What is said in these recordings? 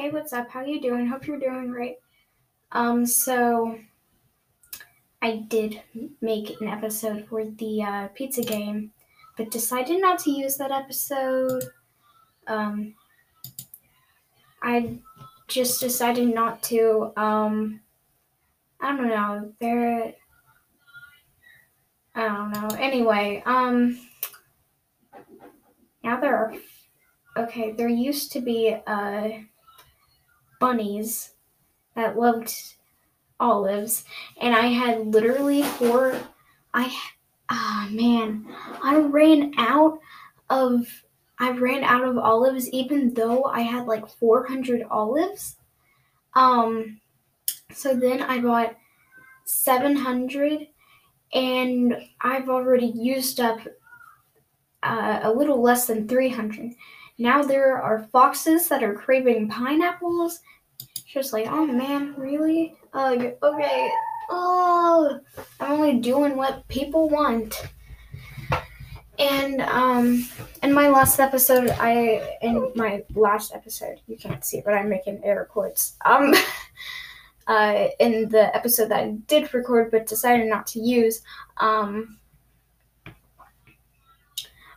Hey, what's up? How you doing? Hope you're doing great. Um, so I did make an episode for the uh, pizza game, but decided not to use that episode. Um, I just decided not to. Um, I don't know. There. I don't know. Anyway, um, now there are. Okay, there used to be uh bunnies that loved olives, and I had literally four. I ah oh, man, I ran out of I ran out of olives even though I had like 400 olives. Um, so then I bought 700, and I've already used up uh, a little less than 300. Now there are foxes that are craving pineapples. Just like, oh man, really? Ugh, okay. Oh, I'm only doing what people want. And um, in my last episode, I in my last episode, you can't see, but I'm making air quotes. Um, uh, in the episode that I did record but decided not to use, um,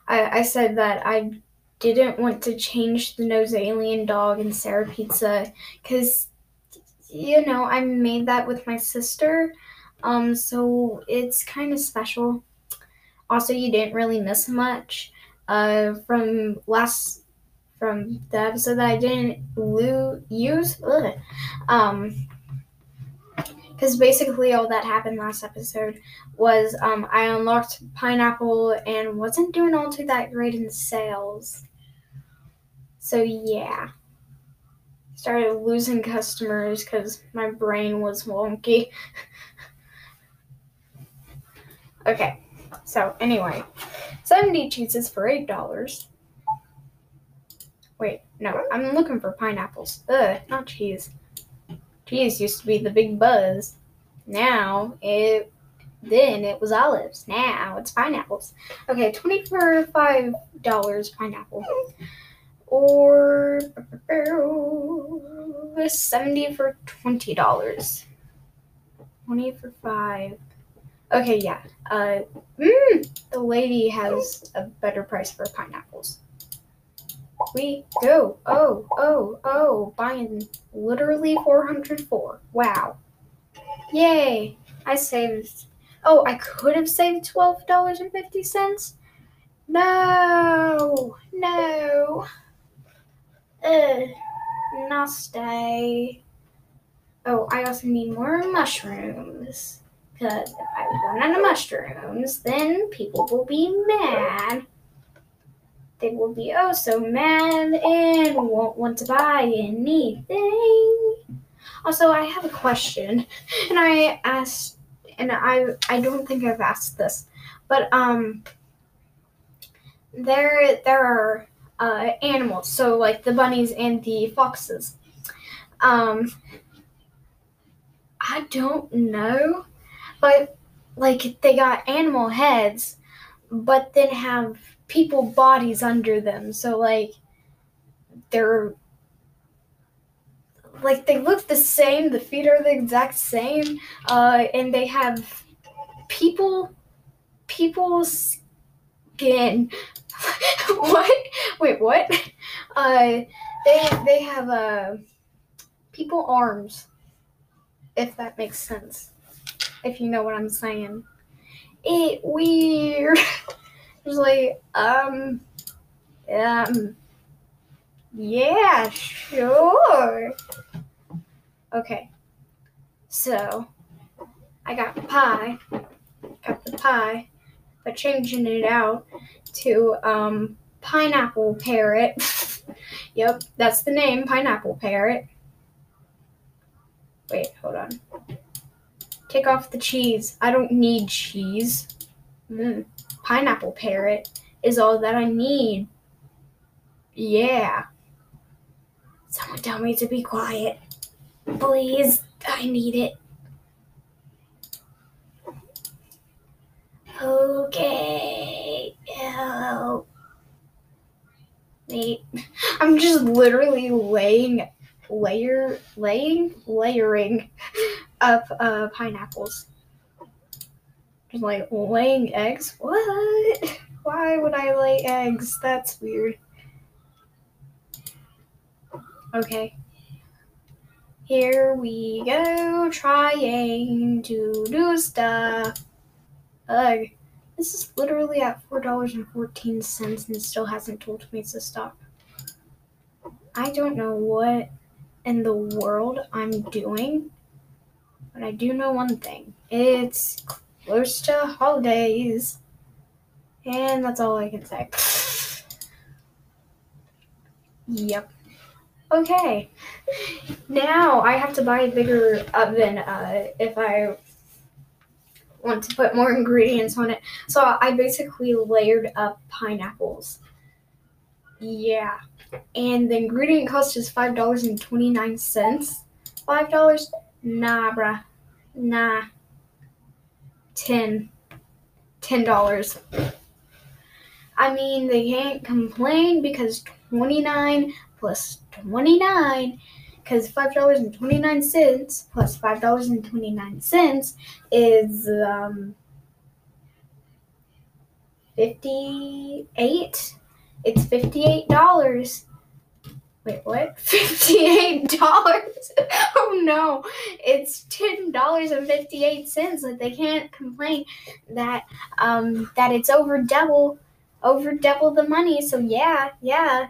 I, I said that I didn't want to change the nose alien dog in Sarah Pizza because you know I made that with my sister, um, so it's kind of special. Also, you didn't really miss much uh, from last from the episode that I didn't lo- use. Ugh. Um, because basically all that happened last episode was um, I unlocked pineapple and wasn't doing all too that great in sales. So yeah, started losing customers because my brain was wonky. okay, so anyway, 70 cheeses for $8. Wait, no, I'm looking for pineapples. Ugh, not cheese. Cheese used to be the big buzz. Now it then it was olives. Now it's pineapples. Okay, twenty for five dollars pineapple or 70 for $20. 20 for 5. Okay, yeah. Uh, mm, the lady has a better price for pineapples. We go. Oh, oh, oh. Buying literally 404. Wow. Yay. I saved. Oh, I could have saved $12.50. No. No. Ugh, nasty. Oh, I also need more mushrooms. Because if I run out of mushrooms, then people will be mad. They will be oh so mad and won't want to buy anything. Also, I have a question, and I asked, and I I don't think I've asked this, but um, there there are uh, animals, so like the bunnies and the foxes. Um, I don't know, but like they got animal heads, but then have people bodies under them. So like they're like they look the same. The feet are the exact same, uh, and they have people people's skin what? Wait, what? Uh, they they have uh people arms. If that makes sense. If you know what I'm saying. It weird. It's like um um yeah, sure. Okay. So I got pie. Got the pie. But changing it out to um, Pineapple Parrot. yep, that's the name, Pineapple Parrot. Wait, hold on. Take off the cheese. I don't need cheese. Mm. Pineapple Parrot is all that I need. Yeah. Someone tell me to be quiet. Please, I need it. Okay. Help me. I'm just literally laying layer laying layering up uh, pineapples. Just like laying eggs. What? Why would I lay eggs? That's weird. Okay. Here we go, trying to do stuff. Ugh. This is literally at $4.14 and still hasn't told me to stop. I don't know what in the world I'm doing, but I do know one thing. It's close to holidays. And that's all I can say. yep. Okay. Now I have to buy a bigger oven uh, if I want to put more ingredients on it. So I basically layered up pineapples. Yeah. And the ingredient cost is $5.29. $5? Nah, bruh. Nah. 10 $10. I mean, they can't complain because 29 plus 29 because $5.29 plus $5.29 is um, 58 it's $58 wait what? $58 oh no. It's $10.58 like they can't complain that um that it's over double over double the money. So yeah yeah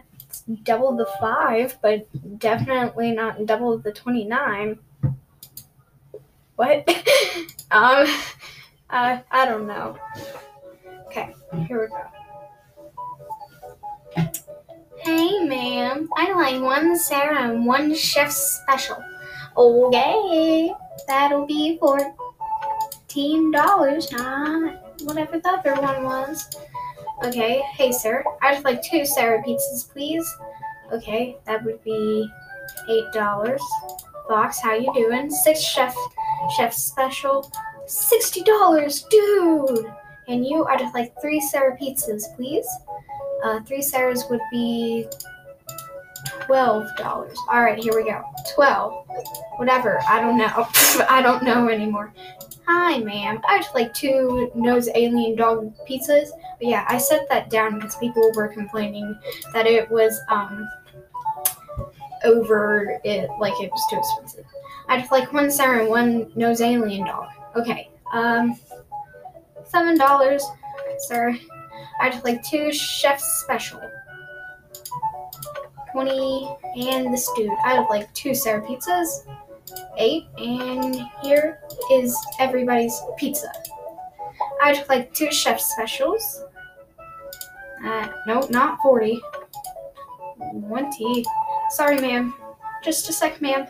double the five, but definitely not double the 29. What? um, uh, I don't know. Okay, here we go. Hey, ma'am. I like one Sarah and one chef special. Okay, that'll be fourteen dollars, not whatever the other one was. Okay, hey sir, I'd like two Sarah pizzas, please. Okay, that would be eight dollars. Fox, how you doing? Six chef chef special, sixty dollars, dude. And you, I'd like three Sarah pizzas, please. Uh, three Sarahs would be twelve dollars. All right, here we go. Twelve, whatever. I don't know. I don't know anymore. Hi, ma'am. I'd like two nose alien dog pizzas. But yeah, I set that down because people were complaining that it was um over it like it was too expensive. I'd like one Sarah and one nose alien dog. Okay. Um seven dollars, sir. I'd like two chef's special. 20 and this dude. I would like two Sarah pizzas eight, and here is everybody's pizza. I took like two chef specials. Uh, no, not 40. 20. Sorry, ma'am. Just a sec, ma'am.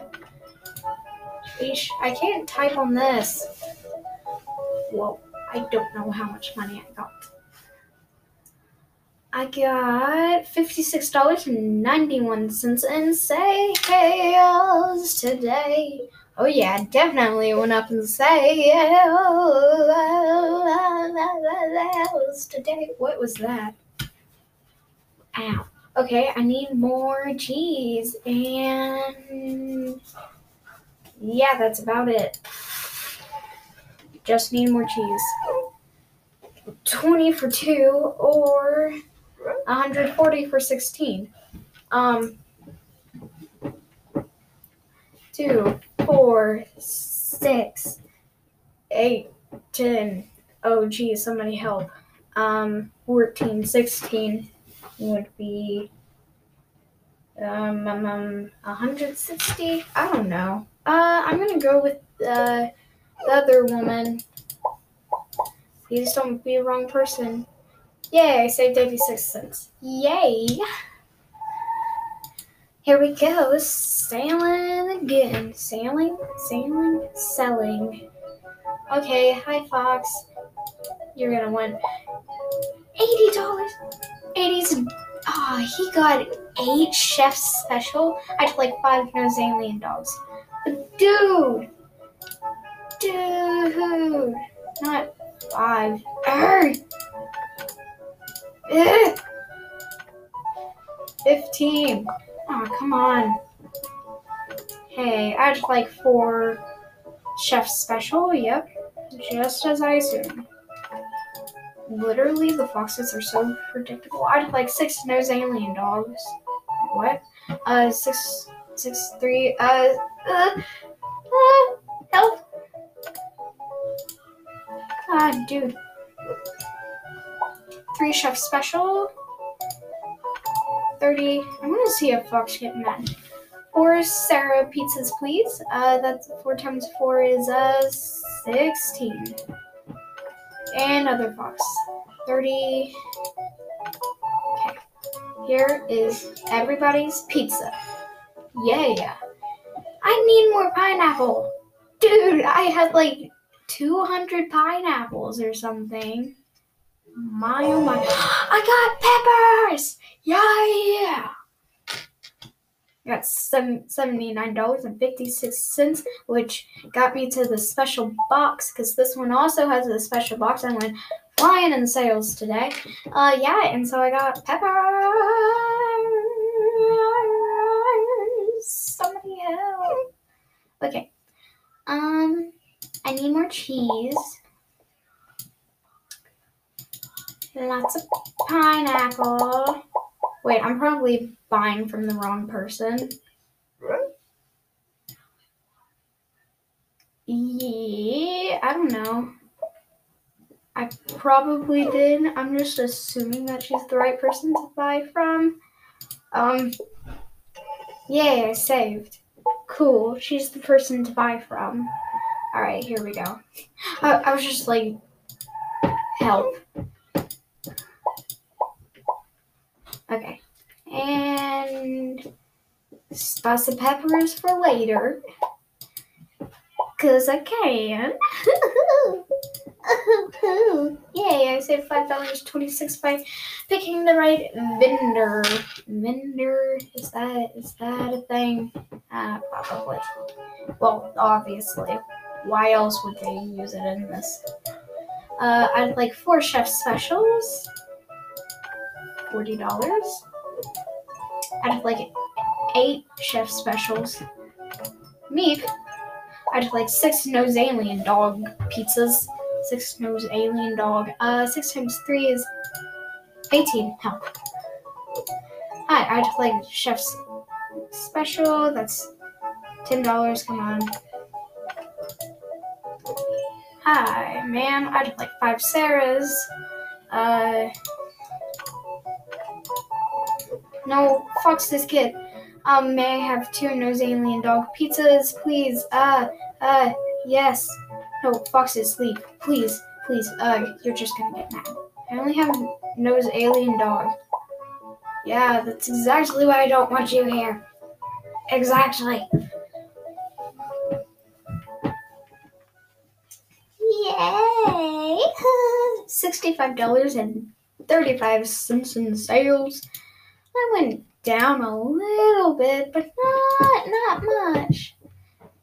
Eesh, I can't type on this. Whoa, I don't know how much money I got. I got $56.91 in sales today. Oh, yeah, definitely went up in sales today. What was that? Ow. Okay, I need more cheese. And yeah, that's about it. Just need more cheese. 20 for two or 140 for 16. Um, two, four, six, eight, ten. Oh, geez, somebody help. Um, 14, 16 would be um, um, um 160. I don't know. Uh, I'm gonna go with the other woman. Please don't be a wrong person. Yay, I saved 86 cents. Yay! Here we go, sailing again. Sailing, sailing, selling. Okay, hi Fox. You're gonna win $80. 80s. Ah, oh, he got eight chef special. I took like five nose alien dogs. Dude! Dude! Not five. Arr! 15. Oh, come on. Hey, I'd like four chef special. Yep, just as I assumed. Literally, the foxes are so predictable. I'd like six nose alien dogs. What? Uh, six, six, three. Uh, uh, uh help! Ah, dude. Three chef special. 30. I'm gonna see if fox getting that. Four Sarah pizzas, please. Uh, that's four times four is uh 16. And other fox. 30. Okay. Here is everybody's pizza. Yeah. I need more pineapple. Dude, I had like 200 pineapples or something. My oh my. I got peppers! Yeah! Got $79.56, which got me to the special box because this one also has a special box. I went flying in sales today. Uh, yeah, and so I got peppers. Somebody help. Okay. Um, I need more cheese. Lots of pineapple. Wait, I'm probably buying from the wrong person. Yeah, I don't know. I probably did. I'm just assuming that she's the right person to buy from. Um, yay, I saved. Cool. She's the person to buy from. All right, here we go. I, I was just like, help. And spice peppers for later. Cause I can. Yay, I saved five dollars twenty six by picking the right vendor. Vendor is that is that a thing? Uh probably. Well, obviously. Why else would they use it in this? Uh I'd like four chef specials. $40. I'd like eight chef specials. Meep. I'd like six nose alien dog pizzas. Six nose alien dog. Uh, six times three is 18. Hell. Hi, I'd like chef's special. That's $10. Come on. Hi, ma'am. I'd like five Sarahs. Uh, no, Fox this kid. Um, may I have two nose alien dog pizzas, please? Uh, uh, yes. No, Foxes, sleep. Please, please. Uh, you're just gonna get mad. I only have nose alien dog. Yeah, that's exactly why I don't want you here. Exactly. Yay! $65.35 in sales. I went down a little bit, but not not much.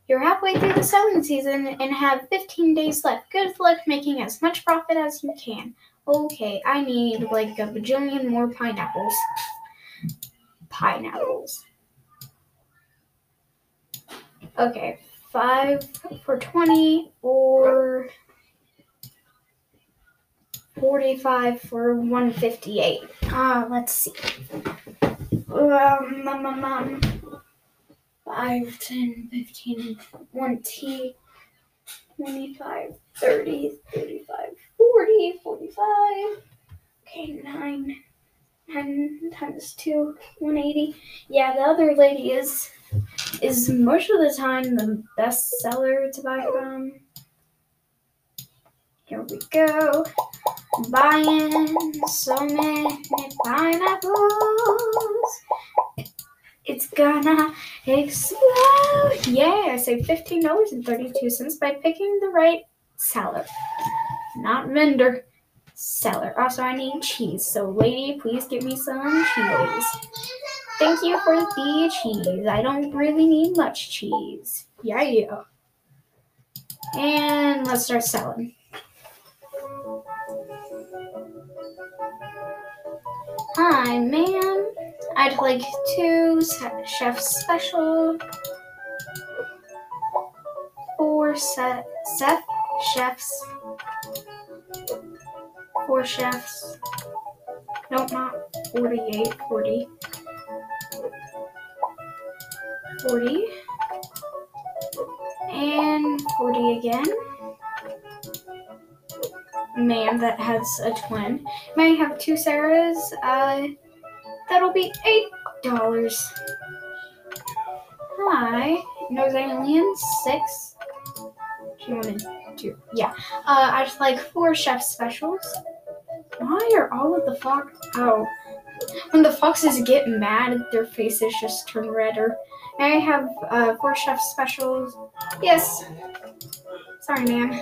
You're halfway through the selling season and have 15 days left. Good luck making as much profit as you can. Okay, I need like a bajillion more pineapples. Pineapples. Okay, five for 20 or 45 for 158. Ah, uh, let's see. Um, um, um, um, 5, 10, 15, 20, 25, 30, 35, 40, 45. Okay, 9, 10 times 2, 180. Yeah, the other lady is is most of the time the best seller to buy from. Here we go. Buying so many pineapples. It's gonna explode. Yeah, I saved $15.32 by picking the right seller. Not vendor, seller. Also, I need cheese. So, lady, please give me some cheese. Thank you for the cheese. I don't really need much cheese. Yeah, yeah. And let's start selling. Hi, ma'am. I'd like two chef special. Four set chefs. Four chefs. Nope, not 48, 40. 40. And 40 again. Man that has a twin. May have two Sarahs. Uh, that'll be $8. Hi. Nose Alien, six. She wanted two. Yeah. Uh, I just like four chef specials. Why are all of the fox? Oh, when the foxes get mad, their faces just turn redder. May I have uh, four chef specials? Yes. Sorry, ma'am.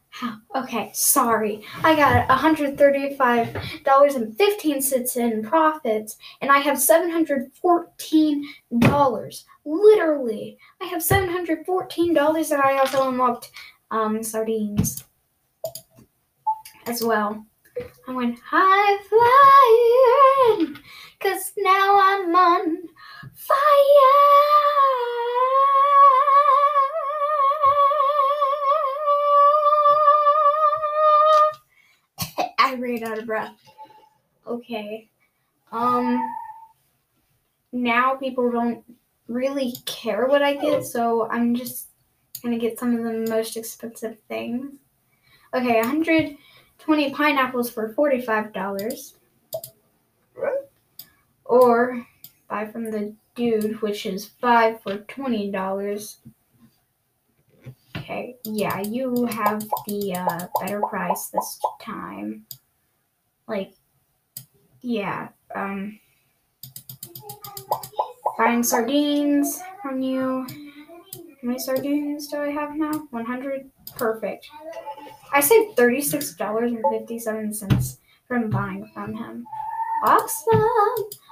Okay, sorry. I got $135.15 in profits, and I have $714. Literally. I have $714, and I also unlocked um, sardines as well. I went high flying, cause now I'm on fire. I ran out of breath. Okay. Um now people don't really care what I get, so I'm just gonna get some of the most expensive things. Okay, 120 pineapples for $45. Or buy from the dude, which is five for $20. Okay, yeah, you have the uh, better price this time. Like, yeah, um, buying sardines from you. How many sardines do I have now? 100? Perfect. I saved $36.57 from buying from him. Awesome!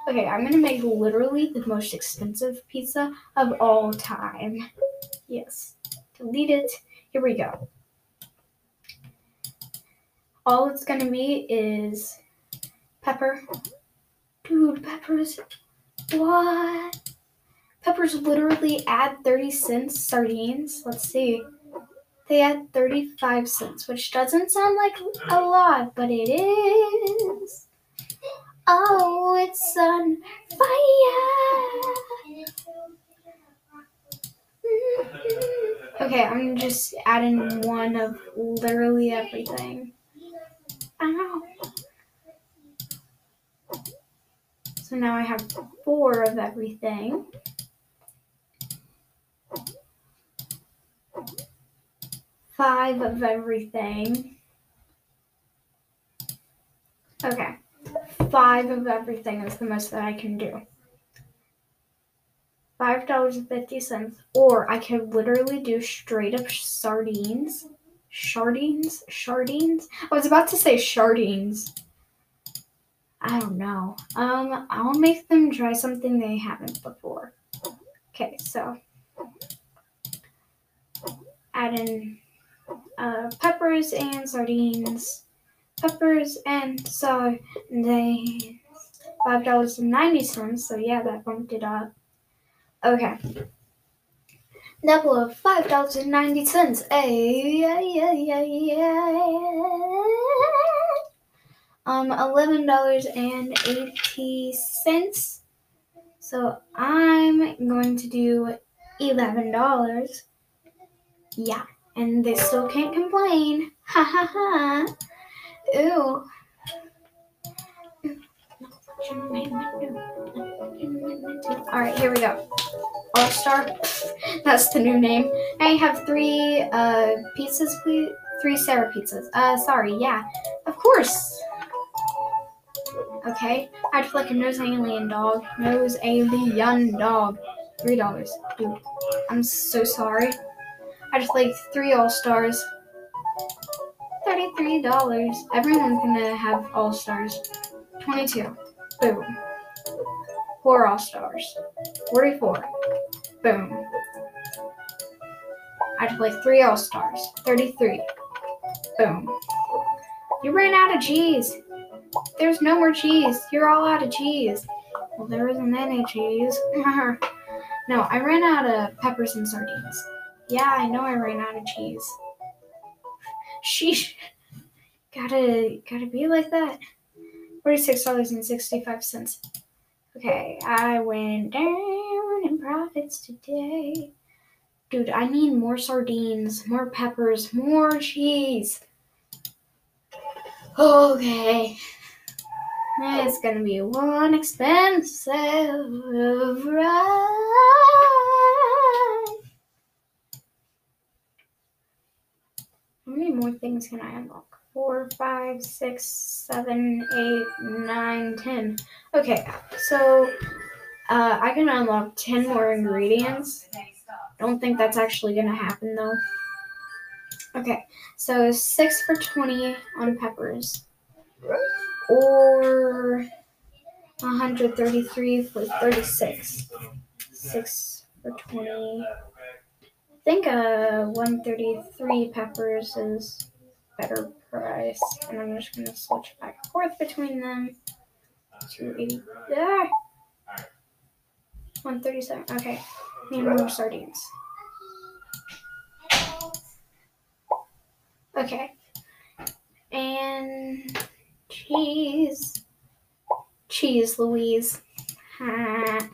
Okay, I'm gonna make literally the most expensive pizza of all time. Yes. Delete it. Here we go. All it's gonna be is pepper. Dude, peppers. What? Peppers literally add 30 cents sardines. Let's see. They add 35 cents, which doesn't sound like a lot, but it is. Oh, it's on fire. Okay, I'm just adding one of literally everything. Ow. So now I have four of everything. Five of everything. Okay. Five of everything is the most that I can do. Five dollars and fifty cents. Or I could literally do straight up sardines. Sardines? Sardines? I was about to say sardines. I don't know. Um, I'll make them try something they haven't before. Okay, so add in uh, peppers and sardines. Peppers and sardines. Five dollars and ninety cents. So yeah, that bumped it up. Okay. There were 5,090 cents. Hey, yeah, yeah, yeah, yeah. Um, $11.80. So I'm going to do $11. Yeah, and they still can't complain. Ha ha ha. Ooh. All right, here we go. All Star. That's the new name. I have three uh pizzas, please. Three Sarah pizzas. Uh, sorry, yeah. Of course. Okay. I'd flick a nose alien dog. Nose alien dog. Three dollars. Dude. I'm so sorry. I just like three All Stars. Thirty-three dollars. Everyone's gonna have All Stars. Twenty-two. Boom. Four All Stars. Forty-four. Boom. I just like three All Stars. Thirty-three. Boom. You ran out of cheese. There's no more cheese. You're all out of cheese. Well, there isn't any cheese. no, I ran out of peppers and sardines. Yeah, I know I ran out of cheese. Sheesh. Gotta gotta be like that. Forty-six dollars and sixty-five cents. Okay, I went down profits today. Dude, I need more sardines, more peppers, more cheese. Okay. It's gonna be one expensive ride. How many more things can I unlock? Four, five, six, seven, eight, nine, ten. Okay, so uh, I can unlock ten more ingredients. Don't think that's actually gonna happen though. Okay, so six for twenty on peppers or 133 for 36. 6 for 20. I think uh 133 peppers is better price. And I'm just gonna switch back and forth between them. 280. Ah! 137. Okay. Need more sardines. Okay. And Cheese. Cheese, Louise. Ha.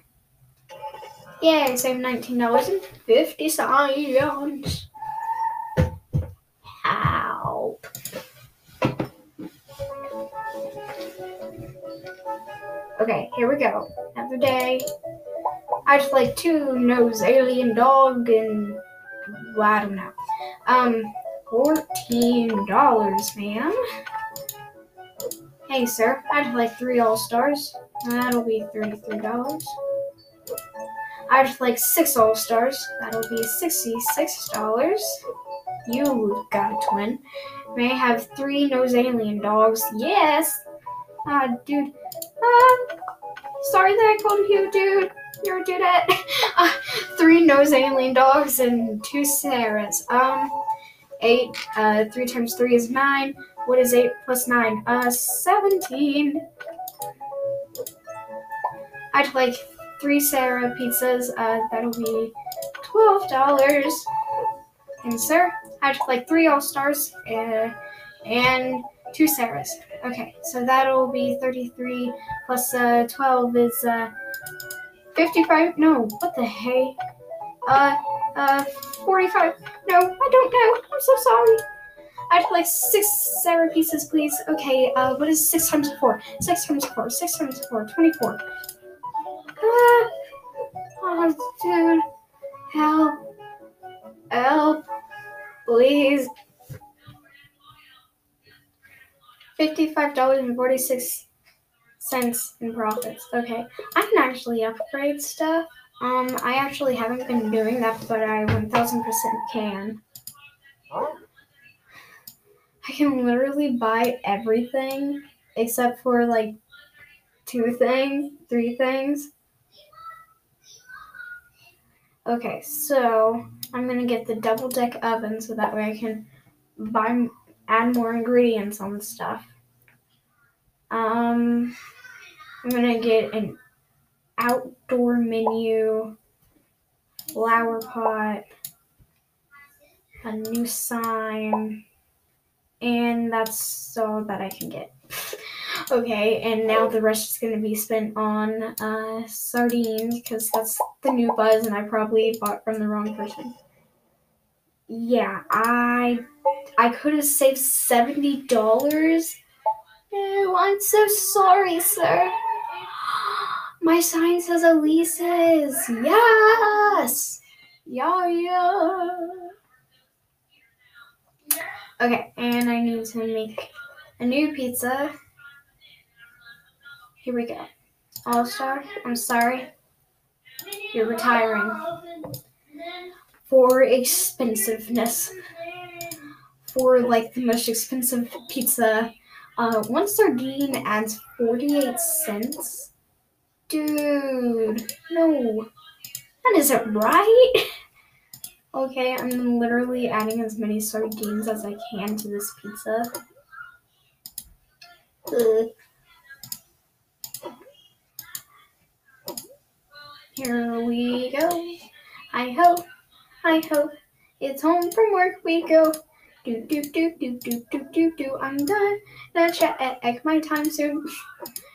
Yay, save $19.50. Help. Okay, here we go. Another day. I just like two nose alien dog and well, I don't know. Um, fourteen dollars, ma'am. Hey, sir, I'd like three All Stars. That'll be $33. I'd like six All Stars. That'll be $66. You got a twin. May I have three nose alien dogs? Yes! Ah, uh, dude. Uh, sorry that I called you, dude. You're a. Uh, three nose alien dogs and two Sarahs. Um, eight. Uh, three times three is nine. What is 8 plus 9? Uh, 17. I'd like three Sarah pizzas. Uh, that'll be $12. And sir, I'd like three All-Stars uh, and two Sarahs. Okay, so that'll be 33 plus uh, 12 is uh, 55. No, what the hey? Uh, uh, 45. No, I don't know. I'm so sorry. I'd like six Sarah pieces, please. Okay, uh, what is six times four? Six times four. Six times four. Twenty-four. Ah, oh, dude, help, help, please. Fifty-five dollars and forty-six cents in profits. Okay, I can actually upgrade stuff. Um, I actually haven't been doing that, but I one thousand percent can. I can literally buy everything except for like two things, three things. Okay, so I'm gonna get the double deck oven so that way I can buy add more ingredients on stuff. Um, I'm gonna get an outdoor menu, flower pot, a new sign and that's all that I can get. okay, and now the rest is to be spent on uh, sardines because that's the new buzz, and I probably bought from the wrong person. Yeah, I I could have saved seventy dollars. Oh, I'm so sorry, sir. My sign says Elise's. Yes. Yeah, yeah. Okay, and I need to make a new pizza. Here we go. All Star, I'm sorry. You're retiring. for expensiveness. For like the most expensive pizza, uh, one sardine adds 48 cents. Dude, no. That isn't right. Okay, I'm literally adding as many sardines as I can to this pizza. Ugh. Here we go. I hope, I hope it's home from work we go. Do do do do do do do do. I'm done. Now chat at egg my time soon.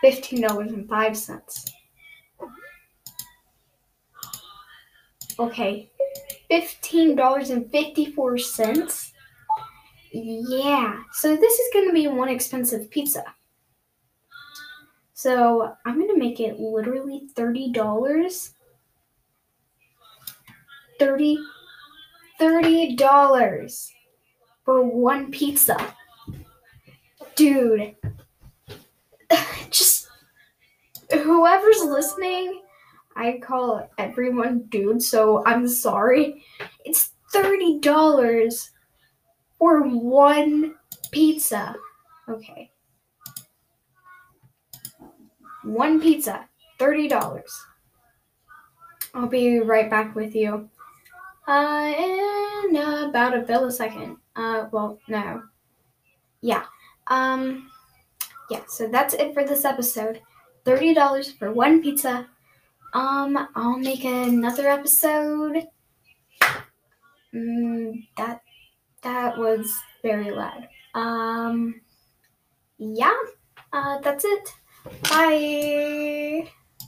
Fifteen dollars and five cents. Okay, fifteen dollars and fifty-four cents. Yeah, so this is gonna be one expensive pizza. So I'm gonna make it literally thirty dollars 30 $30 for one pizza. Dude, just whoever's listening, I call everyone dude, so I'm sorry. It's $30 for one pizza. Okay. One pizza, $30. I'll be right back with you. Uh, in about a millisecond. Uh, well, no. Yeah. Um, yeah, so that's it for this episode. $30 for one pizza. Um, I'll make another episode. Mm, that, that was very loud. Um, yeah, uh, that's it. Bye.